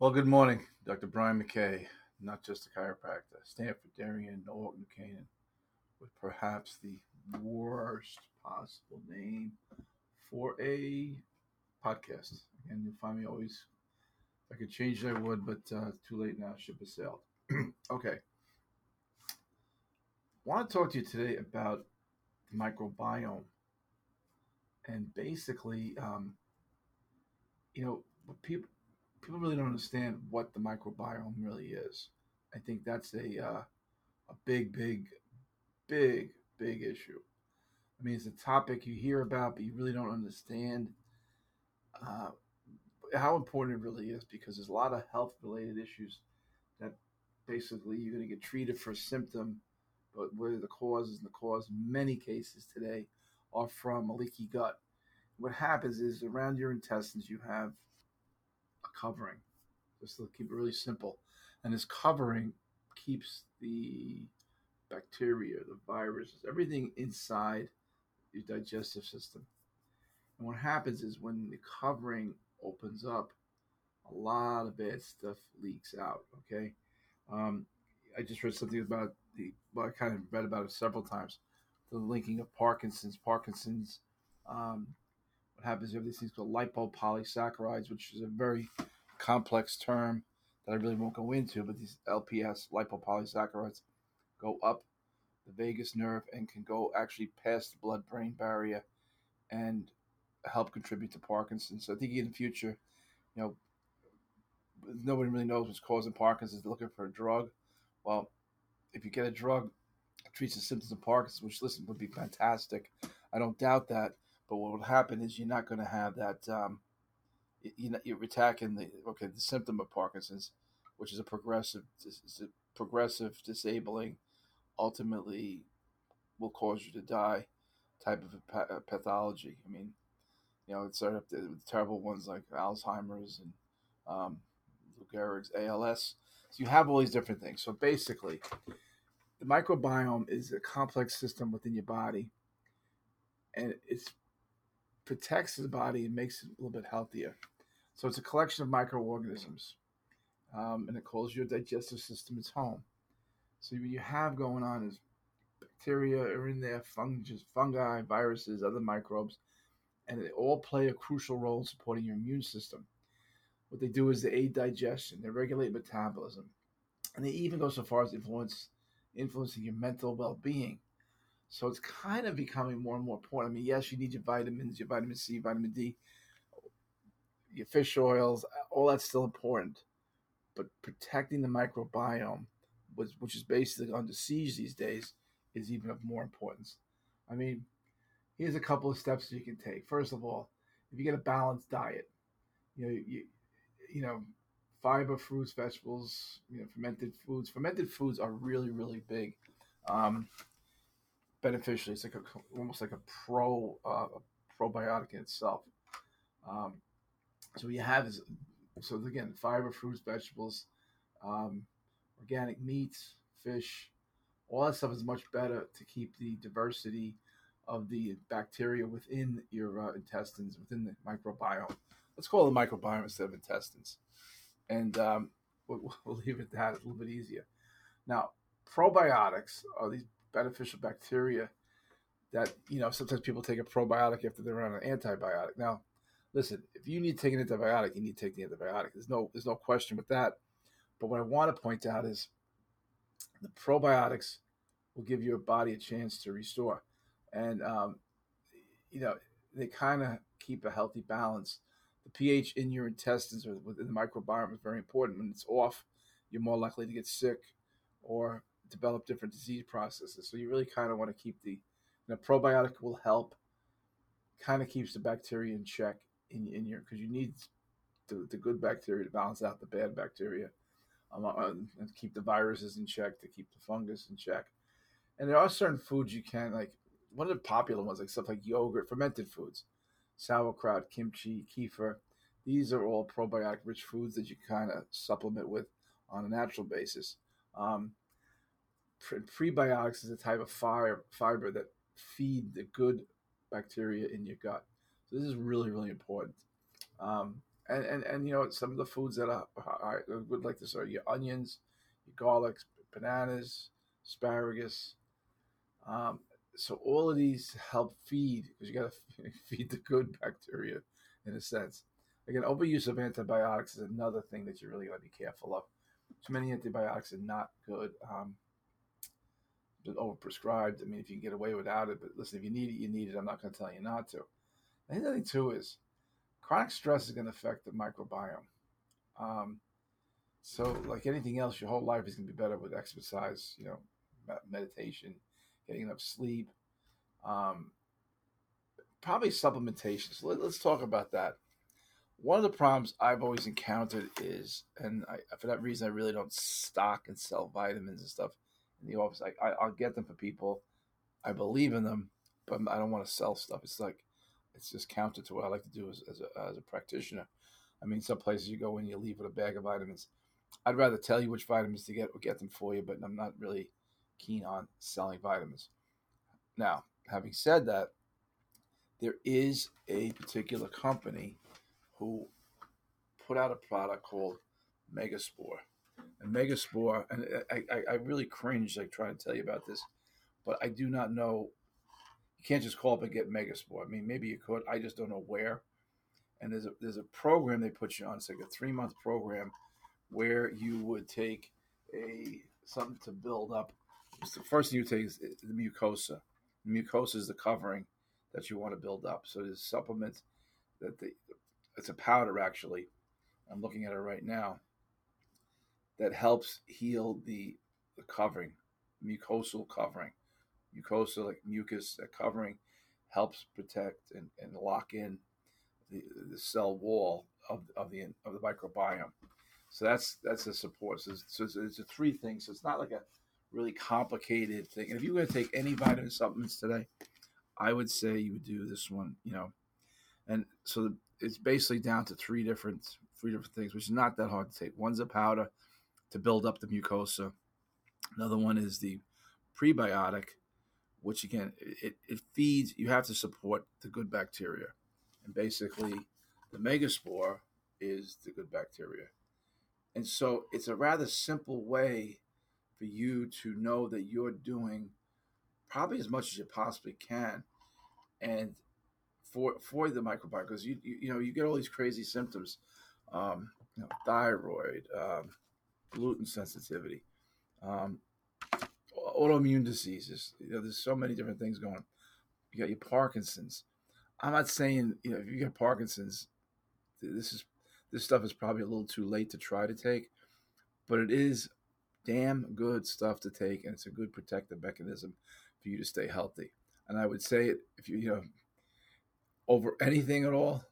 Well, good morning, Dr. Brian McKay, not just a chiropractor, Stanfordarian, Norwalk, New Canaan, with perhaps the worst possible name for a podcast. And you'll find me always, if I could change it, I would, but uh, too late now. Ship has sailed. okay. I want to talk to you today about the microbiome. And basically, um, you know, people people really don't understand what the microbiome really is. I think that's a uh, a big, big, big, big issue. I mean, it's a topic you hear about, but you really don't understand uh, how important it really is because there's a lot of health related issues that basically you're going to get treated for a symptom, but where the cause is the cause, in many cases today are from a leaky gut. What happens is around your intestines, you have a covering, just to keep it really simple. And this covering keeps the bacteria, the viruses, everything inside your digestive system. And what happens is when the covering opens up, a lot of bad stuff leaks out. Okay. Um, I just read something about the, well, I kind of read about it several times the linking of Parkinson's. Parkinson's, um, what happens, you have these things called lipopolysaccharides, which is a very complex term that I really won't go into, but these LPS lipopolysaccharides go up the vagus nerve and can go actually past the blood brain barrier and help contribute to Parkinson's. So I think in the future, you know, nobody really knows what's causing Parkinson's. They're looking for a drug. Well, if you get a drug that treats the symptoms of Parkinson's, which listen would be fantastic, I don't doubt that. But what will happen is you're not going to have that. Um, you know, you're attacking the okay the symptom of Parkinson's, which is a progressive, is a progressive disabling, ultimately will cause you to die type of pathology. I mean, you know, it's sort of the terrible ones like Alzheimer's and um, Lou Gehrig's ALS. So you have all these different things. So basically, the microbiome is a complex system within your body, and it protects the body and makes it a little bit healthier. So it's a collection of microorganisms, um, and it calls your digestive system its home. So what you have going on is bacteria are in there, fungus, fungi, viruses, other microbes, and they all play a crucial role in supporting your immune system. What they do is they aid digestion, they regulate metabolism, and they even go so far as influence influencing your mental well-being. So it's kind of becoming more and more important. I mean, yes, you need your vitamins, your vitamin C, vitamin D, your fish oils, all that's still important. But protecting the microbiome, which, which is basically under siege these days, is even of more importance. I mean, here's a couple of steps you can take. First of all, if you get a balanced diet, you know, you, you know, fiber, fruits, vegetables, you know, fermented foods. Fermented foods are really, really big. Um, beneficial. It's like a, almost like a pro uh, probiotic in itself. Um, so you have is so again fiber, fruits, vegetables, um, organic meats, fish, all that stuff is much better to keep the diversity of the bacteria within your uh, intestines, within the microbiome. Let's call it the microbiome instead of intestines, and um, we'll, we'll leave it at that. It's a little bit easier. Now, probiotics are these beneficial bacteria that you know sometimes people take a probiotic after they're on an antibiotic. Now, listen, if you need to take an antibiotic, you need to take the antibiotic. There's no there's no question with that. But what I want to point out is the probiotics will give your body a chance to restore, and um, you know they kind of keep a healthy balance. The pH in your intestines or within the microbiome is very important. When it's off, you're more likely to get sick or develop different disease processes. So you really kind of want to keep the you probiotic will help kind of keeps the bacteria in check in, in your because you need the, the good bacteria to balance out the bad bacteria um, uh, and keep the viruses in check to keep the fungus in check and there are certain foods you can like one of the popular ones like stuff like yogurt fermented foods sauerkraut kimchi kefir these are all probiotic rich foods that you kind of supplement with on a natural basis um, prebiotics is a type of fiber, that feed the good bacteria in your gut so this is really, really important. Um, and and and you know some of the foods that I, I would like to start your onions, your garlics, bananas, asparagus. Um, so all of these help feed because you got to feed the good bacteria in a sense. Again, overuse of antibiotics is another thing that you really got to be careful of. Too many antibiotics are not good. Um, overprescribed. I mean, if you can get away without it, but listen, if you need it, you need it. I'm not going to tell you not to. The other thing too is chronic stress is going to affect the microbiome. Um, so, like anything else, your whole life is going to be better with exercise, you know, meditation, getting enough sleep, um, probably supplementation. So let, us talk about that. One of the problems I've always encountered is, and I, for that reason, I really don't stock and sell vitamins and stuff in the office. I, I will get them for people. I believe in them, but I don't want to sell stuff. It's like it's just counter to what I like to do as, as, a, as a practitioner. I mean, some places you go in, you leave with a bag of vitamins. I'd rather tell you which vitamins to get or get them for you, but I'm not really keen on selling vitamins. Now, having said that, there is a particular company who put out a product called Megaspore. Megaspore, and I, I, I really cringe like trying to tell you about this, but I do not know. You can't just call up and get Megaspore. I mean, maybe you could. I just don't know where. And there's a there's a program they put you on. It's like a three month program where you would take a something to build up. the first thing you take is eh, the mucosa. The mucosa is the covering that you want to build up. So there's supplements that the it's a powder actually. I'm looking at it right now. That helps heal the, the covering, mucosal covering. Mucosa like mucus, that covering helps protect and, and lock in the, the cell wall of, of the of the microbiome. So that's that's a support. So, so it's, it's a three things. So it's not like a really complicated thing. And if you were to take any vitamin supplements today, I would say you would do this one. You know, and so the, it's basically down to three different three different things, which is not that hard to take. One's a powder to build up the mucosa. Another one is the prebiotic, which again it, it feeds. You have to support the good bacteria, and basically, the megaspore is the good bacteria. And so it's a rather simple way for you to know that you're doing probably as much as you possibly can. And for for the microbiome because you, you, you know you get all these crazy symptoms, um, you know, thyroid, um, gluten sensitivity, um, autoimmune diseases. You know, there's so many different things going. on. You got your Parkinson's. I'm not saying you know if you got Parkinson's, this is this stuff is probably a little too late to try to take, but it is damn good stuff to take, and it's a good protective mechanism for you to stay healthy. And I would say if you you know over anything at all,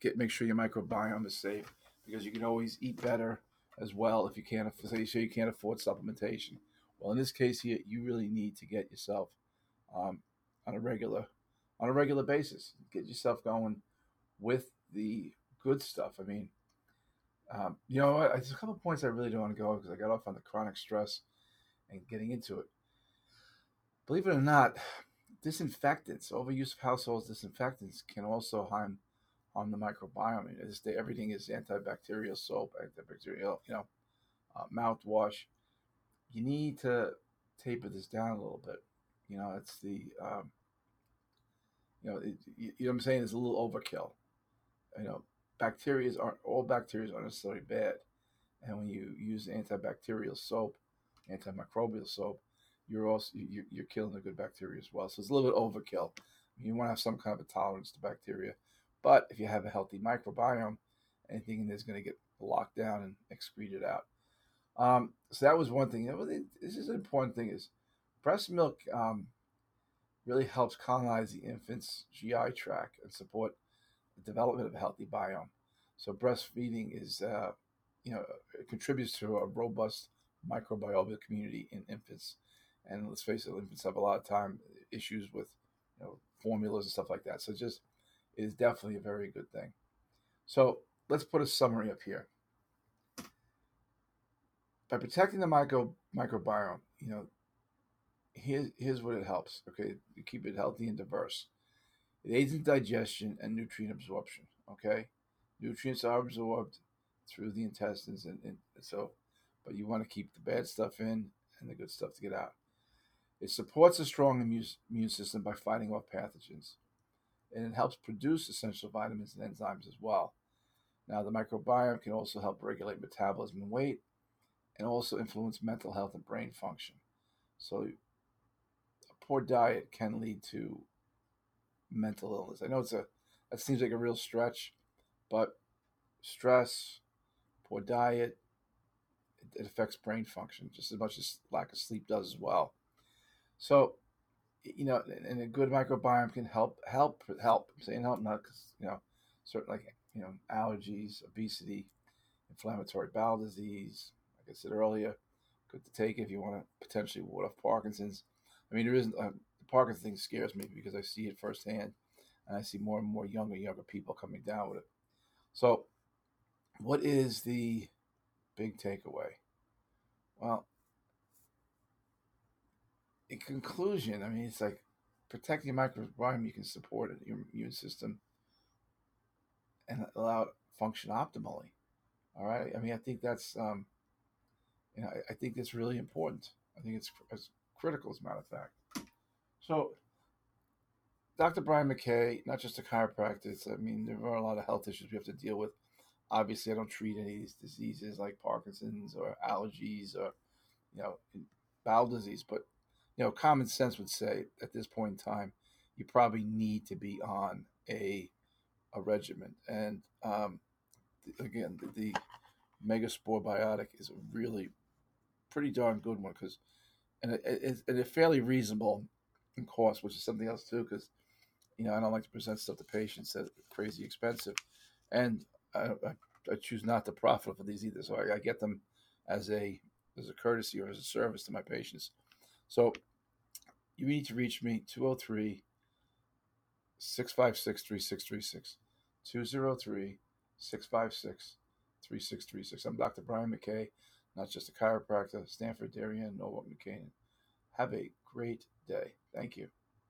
get make sure your microbiome is safe because you can always eat better as well if you can't say so you can't afford supplementation. Well, in this case here, you really need to get yourself um, on a regular on a regular basis. Get yourself going with the good stuff. I mean, um, you know, there's a couple points I really don't want to go because I got off on the chronic stress and getting into it. Believe it or not, disinfectants, overuse of household disinfectants can also harm on the microbiome. It's, everything is antibacterial soap, antibacterial, you know, uh, mouthwash. You need to taper this down a little bit. You know, it's the, um, you know, it, you, know what I'm saying? It's a little overkill. You know, bacteria aren't all bacteria aren't necessarily bad, and when you use antibacterial soap, antimicrobial soap, you're also you're, you're killing the good bacteria as well. So it's a little bit overkill. You want to have some kind of a tolerance to bacteria, but if you have a healthy microbiome, anything in there is going to get locked down and excreted out. Um, so that was one thing. This is an important thing: is breast milk um, really helps colonize the infant's GI tract and support the development of a healthy biome. So breastfeeding is, uh, you know, contributes to a robust microbiome community in infants and let's face it, infants have a lot of time issues with you know formulas and stuff like that. So just is definitely a very good thing. So let's put a summary up here. By protecting the micro microbiome, you know, here's here's what it helps. Okay, you keep it healthy and diverse. It aids in digestion and nutrient absorption. Okay, Nutrients are absorbed through the intestines, and, and so, but you want to keep the bad stuff in and the good stuff to get out. It supports a strong immune, immune system by fighting off pathogens, and it helps produce essential vitamins and enzymes as well. Now, the microbiome can also help regulate metabolism and weight, and also influence mental health and brain function. So, a poor diet can lead to mental illness. I know it's a that seems like a real stretch, but stress, poor diet, it, affects brain function just as much as lack of sleep does as well. So, you know, and a good microbiome can help help help. I'm saying help not because you know, certain like you know allergies, obesity, inflammatory bowel disease. Like I said earlier, good to take if you want to potentially ward off Parkinson's. I mean, there isn't uh, the Parkinson's thing scares me because I see it firsthand, and I see more and more younger younger people coming down with it. So, what is the big takeaway? Well, in conclusion, I mean, it's like protecting your microbiome, you can support it, your immune system and allow it function optimally. All right. I mean, I think that's, um, you know, I, I think that's really important. I think it's, as critical, as a matter of fact. So, Dr. Brian McKay, not just a chiropractor. I mean, there are a lot of health issues we have to deal with. Obviously, I don't treat any of these diseases like Parkinson's or allergies or, you know, bowel disease, but you know, common sense would say at this point in time, you probably need to be on a a regimen. And um, again, the, the Megaspore Biotic is a really pretty darn good one because, and it, it, it's fairly reasonable in cost, which is something else too. Because you know, I don't like to present stuff to patients that are crazy expensive, and I, I, I choose not to profit for these either. So I, I get them as a as a courtesy or as a service to my patients. So you need to reach me 203 656 3636. 203 656 3636. I'm Dr. Brian McKay, not just a chiropractor, Stamford, Darien, Norwalk, New. Have a great day. Thank you.